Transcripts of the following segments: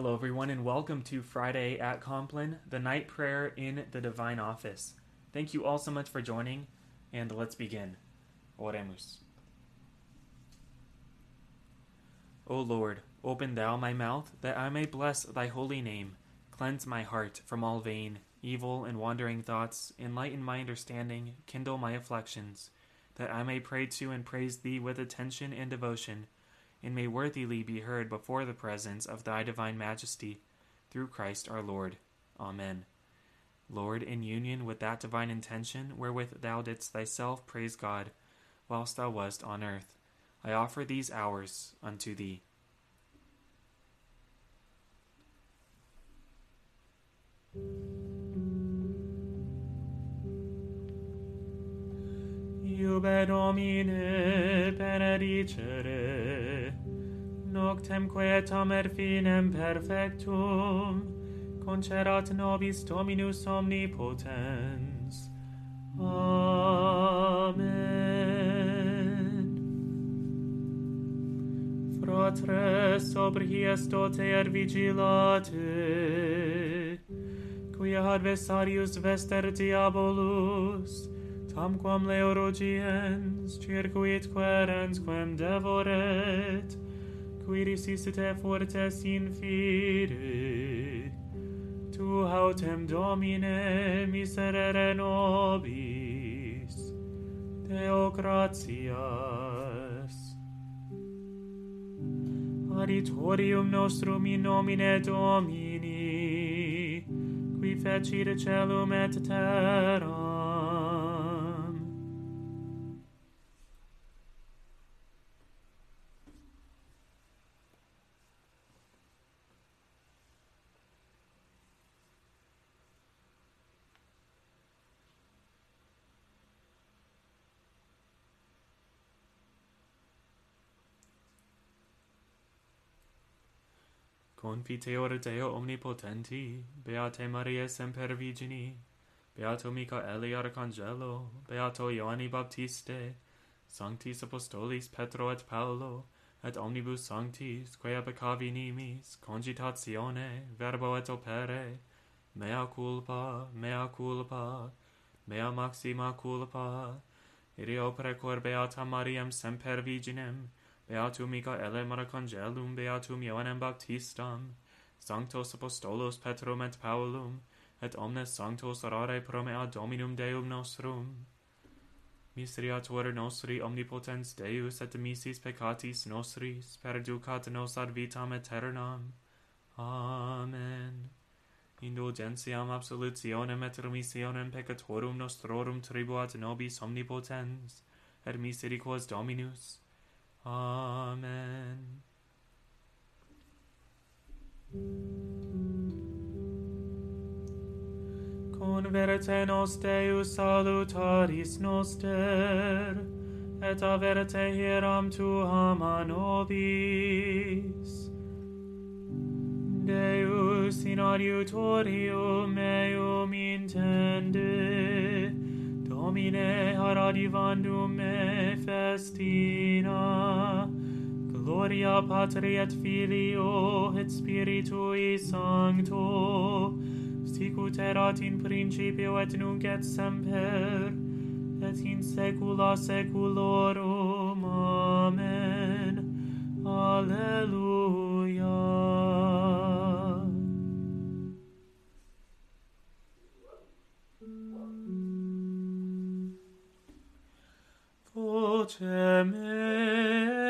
Hello, everyone, and welcome to Friday at Compline, the night prayer in the Divine Office. Thank you all so much for joining, and let's begin. Oremus. O Lord, open thou my mouth, that I may bless thy holy name. Cleanse my heart from all vain, evil, and wandering thoughts. Enlighten my understanding, kindle my afflictions, that I may pray to and praise thee with attention and devotion and may worthily be heard before the presence of thy divine majesty, through Christ our Lord. Amen. Lord, in union with that divine intention wherewith thou didst thyself praise God, whilst thou wast on earth, I offer these hours unto thee. Iube Domine benedicere, noctem quietam er finem perfectum, concerat nobis Dominus omnipotens. Amen. Fratres, sobrihies dote er vigilate, quia adversarius vester diabolus, tamquam leorogiens circuit querens quem devoret, qui resistite fortes in fide. Tu autem domine miserere nobis deo gratias. Auditorium nostrum in nomine domini qui fecit celum et terra. Confiteor Deo omnipotenti, Beate Mariae semper Virgini, Beato Michaeli Arcangelo, Beato Ioanni Baptiste, Sanctis Apostolis Petro et Paolo, et omnibus sanctis, quae peccavi nimis, cogitatione, verbo et opere, mea culpa, mea culpa, mea maxima culpa, irio precor Beata Mariam semper Virginem, Beatum Michaelem Marcangelum, Beatum Ioannem Baptistam, Sanctos Apostolos Petrum et Paulum, et omnes sanctos orare pro mea Dominum Deum nostrum. Miseriatur nostri omnipotens Deus et missis peccatis nostris, perducat nos ad vitam aeternam. Amen. Indulgentiam absolutionem et remissionem peccatorum nostrorum tribuat nobis omnipotens, et misericordias Dominus, Amen. Converte nos Deus salutaris noster, et averte hieram tuam a nobis. Deus in adiutorium meum intende, Domine aradivandum me festina, gloria Patri et Filio et Spiritui Sancto, sicut erat in principio et nunc et semper, et in saecula saeculorum. Amen. Alleluia. voce mea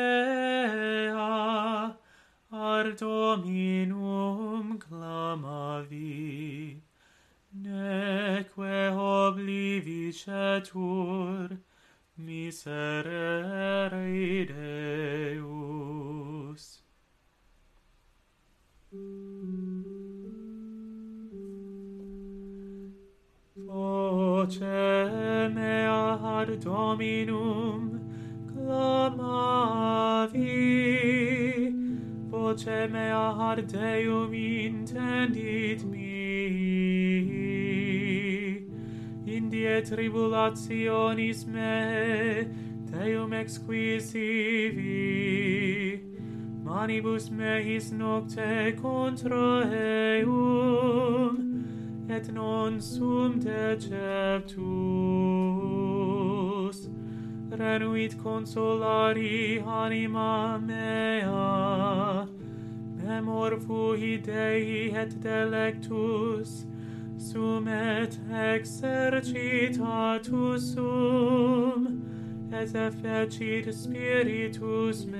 ar dominum clamavi neque oblivicetur miserere Deus. Voce mea ad Dominum voce mea arteum intendit mi. In die tribulationis me, Teum exquisivi, manibus mehis nocte contra eum, et non sum deceptus. Renuit consolari anima mea, tremor fui Dei et delectus, sum et exercitatus sum, et effecit spiritus meus.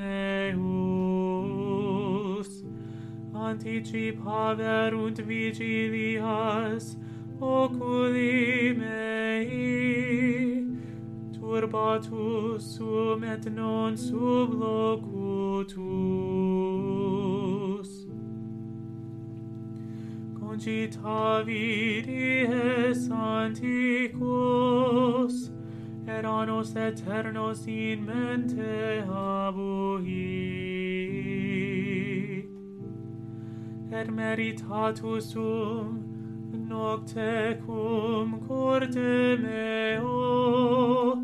Anticipaverunt vigilias oculi mei, turbatus sum et non sublocutus, cogita vidies et eranos eternos in mente habui. Et meritatus sum nocte cum corde meo,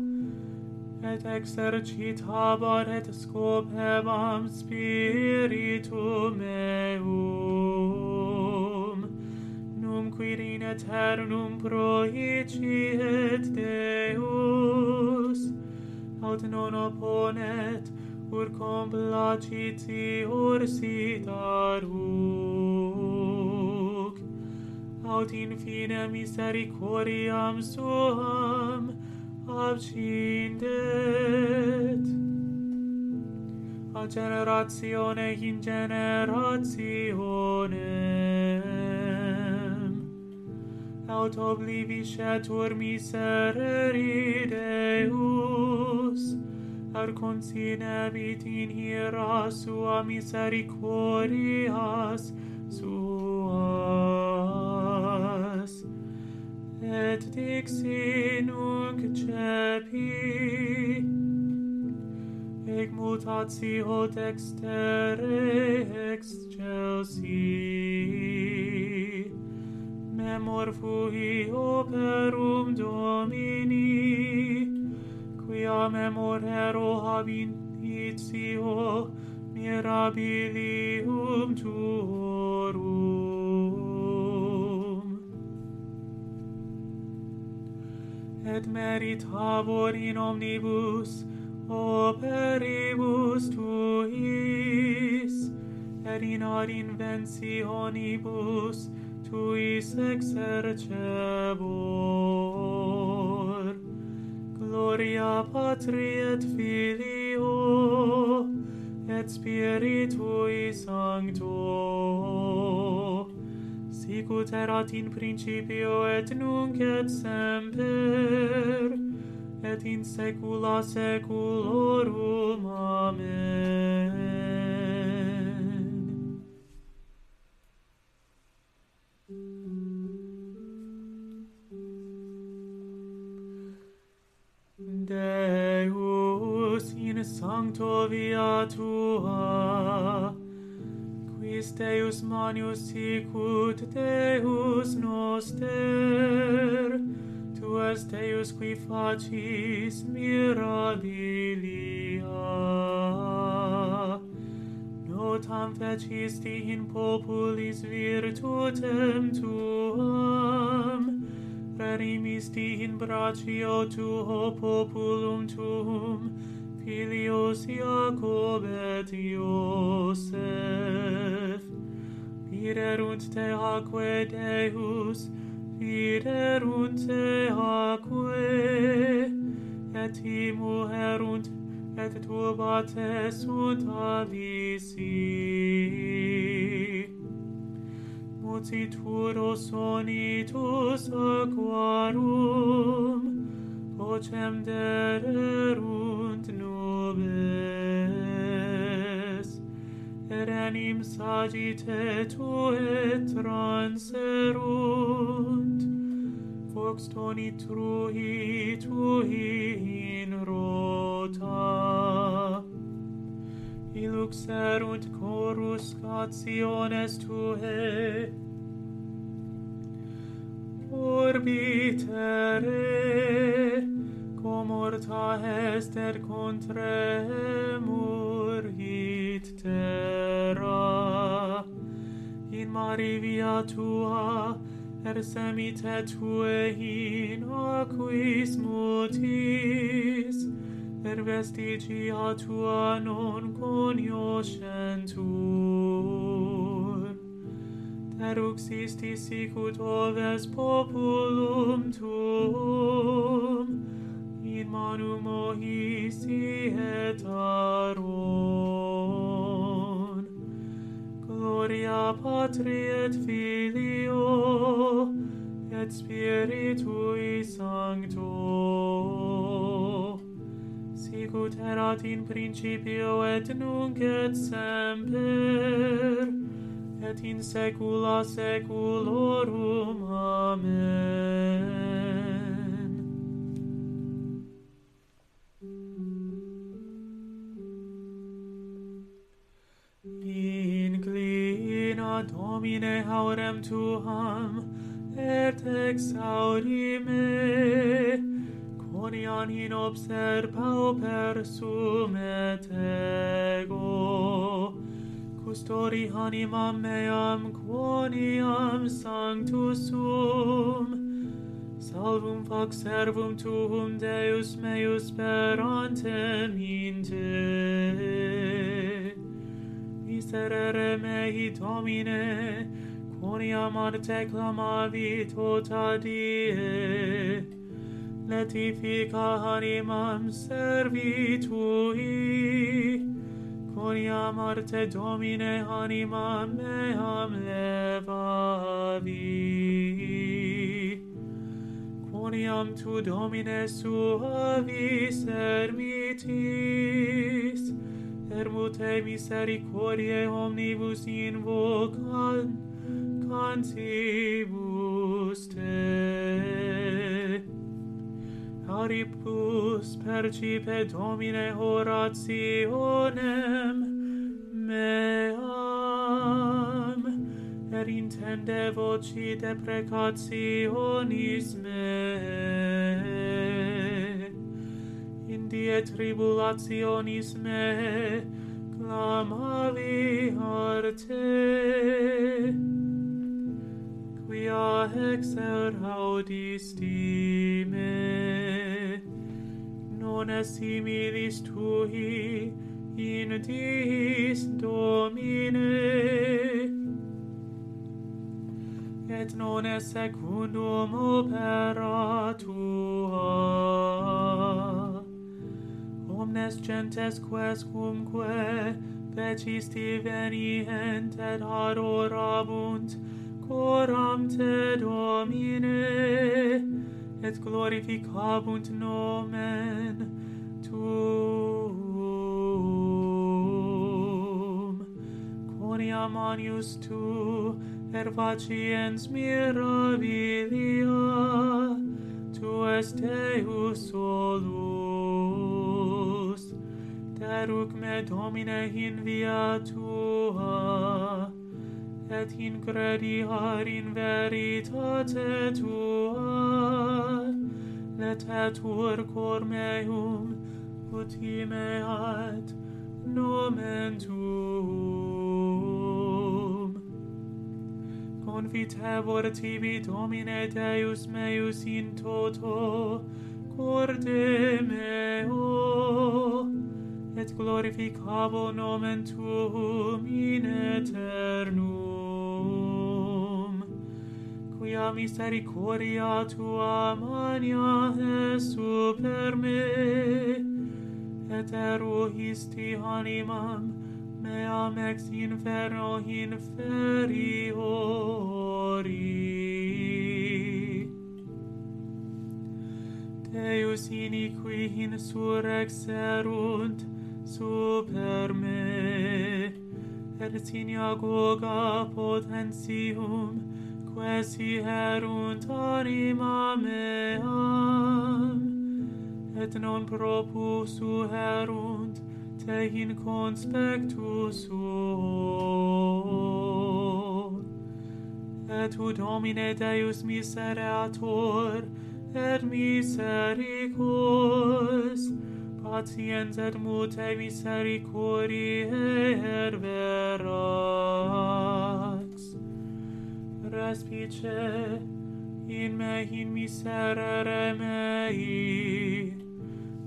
et exercitabar et scopebam spiritu meum. eternum proiciet Deus, aut non opponet, ur complacitior sit aruc. Aut in fine misericordiam suam abcindet. A generatione in generatione aut obliviscetur miserere Deus, ar consinebit in hiera sua misericordias suas. Et dixi nunc cepi, ec mutatio dextere excelsis, memor fui operum Domini, quia memorero ab intitio mirabilium tuorum. Et meritavor in omnibus operibus tuis, et in ad inventionibus tuis exercebor. Gloria patri et filio et spiritui sancto. Sicut erat in principio et nunc et semper et in saecula saeculorum amen. Deus in sancto via tua quis Deus manius sicut Deus noster. Tu es Deus qui facis mirabilia. Notam fecisti in populis virtutem tuam Christi in braccio tuo populum tuum, filios Iacob et Iosef. Viderunt te aque Deus, viderunt te aque, et imuerunt, et turbate sunt avisi. Cituro sonitus aquarum, vocem dererunt nubes, erenim sagite sagitetu et transerunt, vox tonitrui tui in rota, iluxerunt coruscationes tuae, orbitere comorta est et contremur hit terra. In mari via tua per semite tue in aquis mutis. Per vestigia tua non cognoscentur Eruxistis sicut oves populum tuum, in manum mohis et aron. Gloria Patri et Filio, et Spiritui Sancto, sicut erat in principio et nunc et semper, et in saecula saeculorum. Amen. Inclina, Domine, haurem tuam, et exaudi me, conian in observa opersum et ego custori animam meam quoniam sanctus sum. Salvum fac servum tuum Deus meus sperantem in te. Miserere mei Domine quoniam ad te clamavi tota die letifica animam servi tui gloria morte Domine anima meam levavi. Quoniam tu Domine suavis ermitis, ermute misericordiae omnibus invocant, cantibus te. Aripus percipe Domine orationem meam, er intende voci deprecationis me. Indie tribulationis me, clamavi arte. Quia exer audisti me Dona similis tui in dis Domine. Et non est secundum opera tua. Omnes gentes ques cumque petisti venient et adorabunt coram te Domine et glorificabunt nomen tuum. Coniam manius tu per faciens mirabilia, tu est Deus solus. Deruc me Domine in via tua, et in crediar in veritate tua letetur cor meum, putime ad nomen tuum. Confitebor tibi Domine Deus meus in toto, corde meo, et glorificabo nomen tuum in eternum quia misericordia tua mania est per me, et eruhisti animam meam ex inferno inferiori. Deus iniqui insurrex erunt super me, et synagoga potentium quasi erunt anima meam, et non propusu erunt te in conspectu suo. Et tu Domine Deus misereator, et misericors, patiens et mute misericordiae et respice in me in miserere mei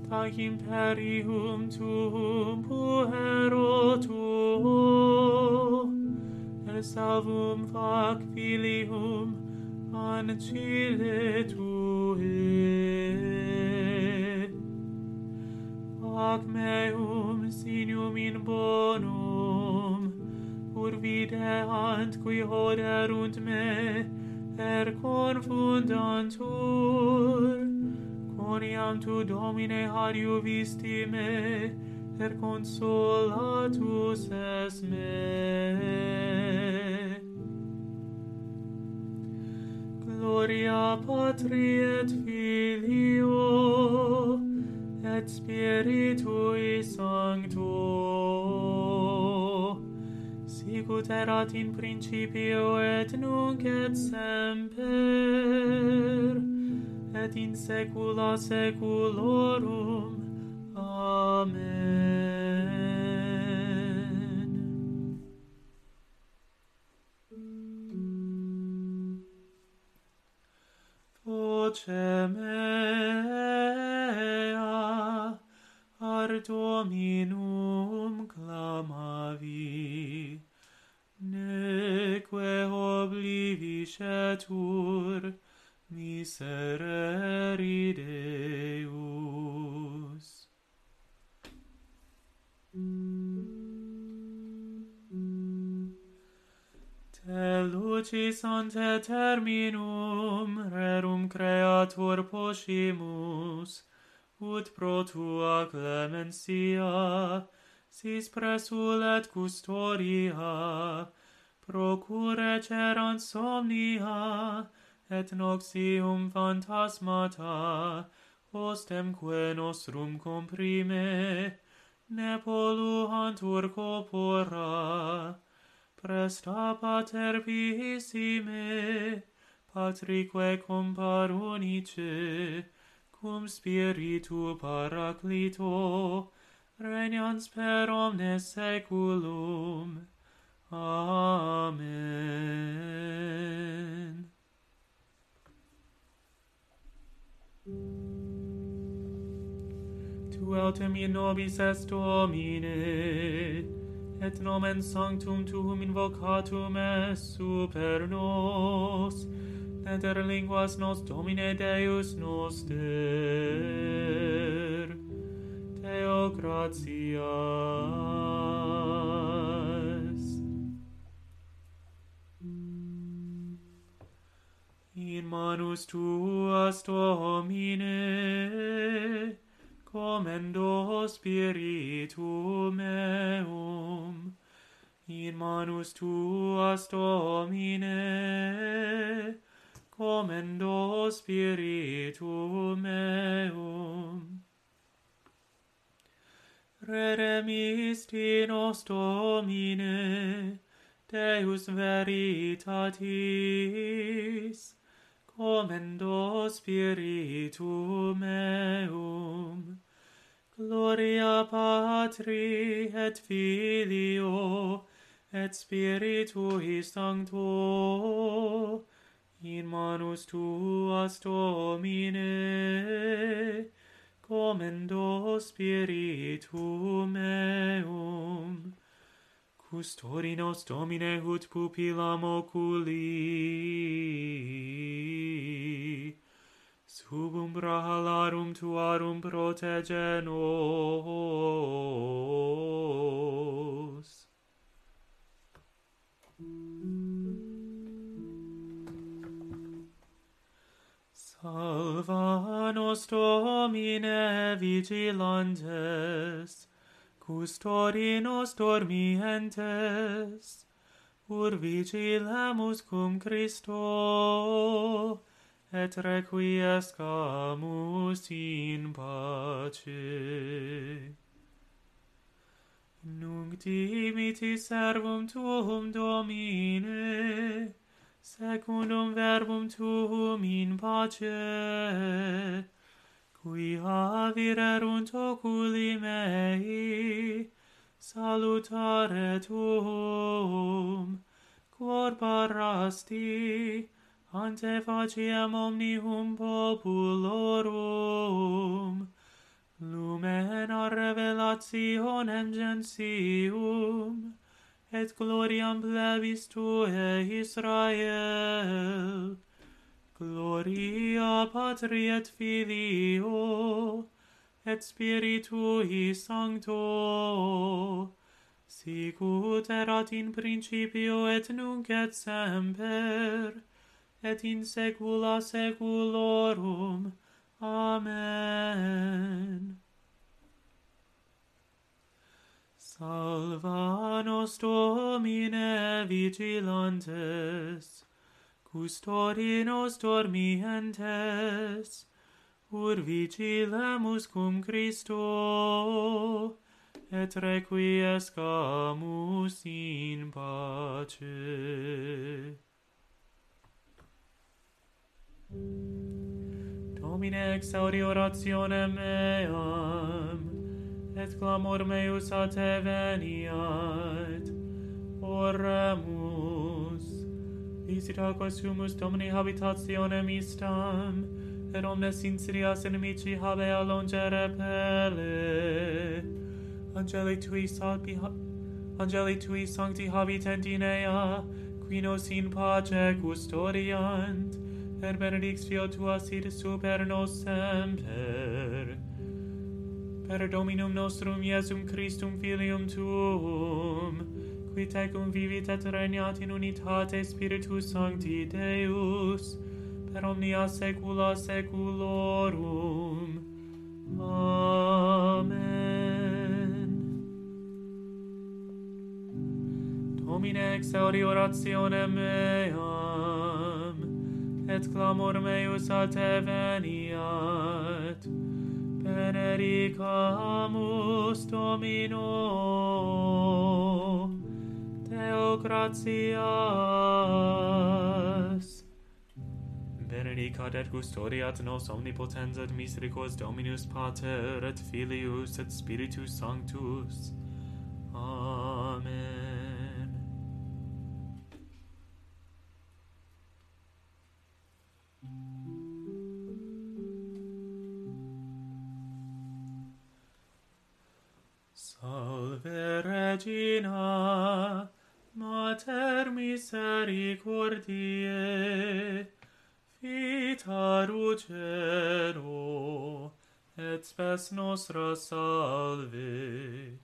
ta imperium tuum puero tuo et salvum fac filium ancile tue. Ac meum signum in bonum cur videant qui oderunt me, per confundantur. Coniam tu Domine adiuvisti me, per consolatus es me. Gloria Patri et Filio, et Spiritui Sancto, ut erat in principio et nunc et semper et in saecula saeculorum. Amen. Voce mea ar Dominum clamavi atque obliviscetur, miserere Deus. Te lucis ante terminum rerum creatur poscimus, ut pro tua clemencia, sis presulet custodia, procure ceron somnia, et noxium phantasmata, postemque nostrum comprime, ne poluantur corpora, presta pater piissime, patrique comparunice, cum spiritu paraclito, regnans per omnes saeculum. Amen. Tu autem in nobis est Domine, et nomen sanctum tuum invocatum est super nos, et er linguas nos Domine Deus noster. Deo gratias. manus tuas Domine, commendo spiritum meum. In manus tuas Domine, commendo spiritum meum. Redemisti nos Domine, Deus veritatis, commendo spiritum meum, gloria Patri et Filio et Spiritui Sancto, in manus tuas Domine, commendo spiritum meum custori nos Domine ut pupillam oculi. Sub umbra halarum tuarum protege nos. Salva nos Domine vigilantes, custodinos dormientes, ur vigilamus cum Christo, et requiescamus in pace. Nunc dimiti servum tuum Domine, secundum verbum tuum in pace, qui avirerunt oculi mei, salutare tuum, quod parasti, ante faciem omnium populorum, lumen a revelationem gentium, et gloriam plebis tue Israel, Gloria Patri et Filio et Spiritui Sancto. Sicut erat in principio et nunc et semper et in saecula saeculorum. Amen. Salva nos domine vigilantes custodinos dormientes, ur vigilemus cum Christo, et requiescamus in pace. Domine exaudi orationem meam, et clamor meus a te veniat, oremus, visita quas humus domini habitationem istam, et omnes inserias inimici habea longere pele. Angeli tui salpi Angeli tui sancti habitent in ea, qui nos in pace custodiant, et benedix fio tua sit super nos semper. Per Dominum nostrum Iesum Christum Filium tuum, qui tecum vivit et regnat in unitate Spiritus Sancti Deus, per omnia saecula saeculorum. Amen. Domine exaudi orationem meam, et clamor meus a te veniat. Benedicamus Domino. Deo gratias. Benedicat et custodiat nos omnipotens et misericors Dominus Pater et Filius et Spiritus Sanctus. Amen. Regina, et spes nostra salve.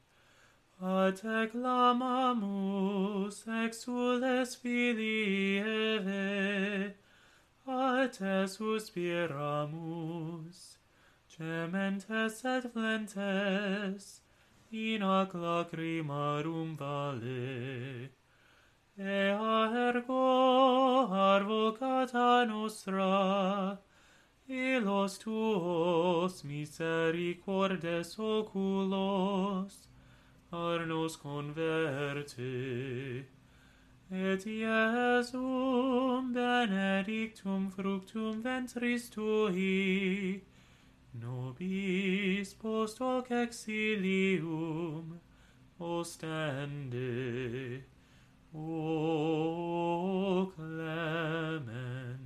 Ad te clamamus, exules Filii Eve, ad te suspiramus, cementes et flentes, in ac lacrimarum vale. Ea ergo, arvocata nostra, illos tuos misericordes oculos arnos converte. Et Iesum benedictum fructum ventris tui nobis post hoc exilium ostende. O clemens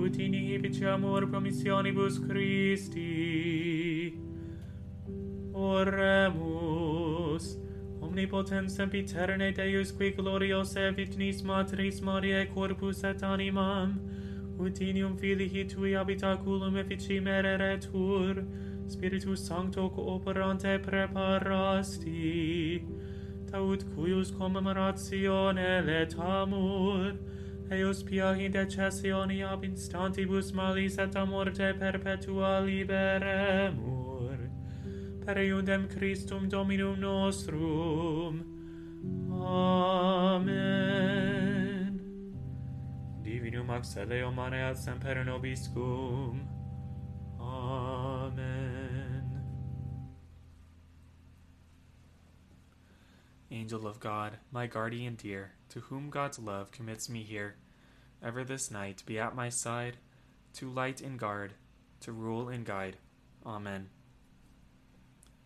ut in amor promissionibus Christi. Oremus, omnipotens sempiterne Deus, qui gloriosae vitnis matris Mariae corpus et animam, ut inium filii tui habitaculum efficim ereretur, Spiritus Sancto cooperante preparasti, taut cuius commemoration eletamur, eius in decessioni ab instantibus malis et a morte perpetua liberemur. Per eundem Christum Dominum nostrum. Amen. Divinum axeleo maneat semper nobiscum. Amen. Angel of God, my guardian dear, to whom God's love commits me here, ever this night be at my side, to light and guard, to rule and guide. Amen.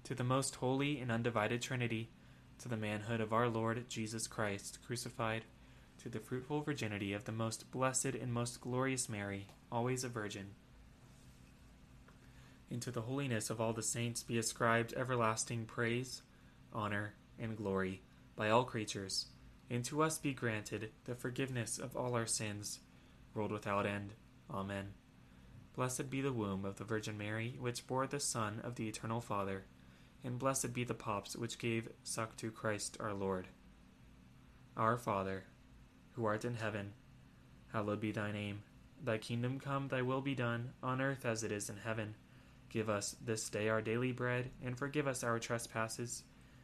To the most holy and undivided Trinity, to the manhood of our Lord Jesus Christ, crucified, to the fruitful virginity of the most blessed and most glorious Mary, always a virgin. Into the holiness of all the saints be ascribed everlasting praise, honor, and glory by all creatures, and to us be granted the forgiveness of all our sins, world without end. Amen. Blessed be the womb of the Virgin Mary, which bore the Son of the Eternal Father, and blessed be the paps which gave suck to Christ our Lord. Our Father, who art in heaven, hallowed be thy name. Thy kingdom come, thy will be done, on earth as it is in heaven. Give us this day our daily bread, and forgive us our trespasses,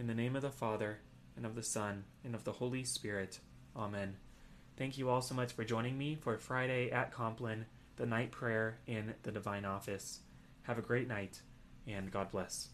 In the name of the Father, and of the Son, and of the Holy Spirit. Amen. Thank you all so much for joining me for Friday at Compline, the night prayer in the Divine Office. Have a great night, and God bless.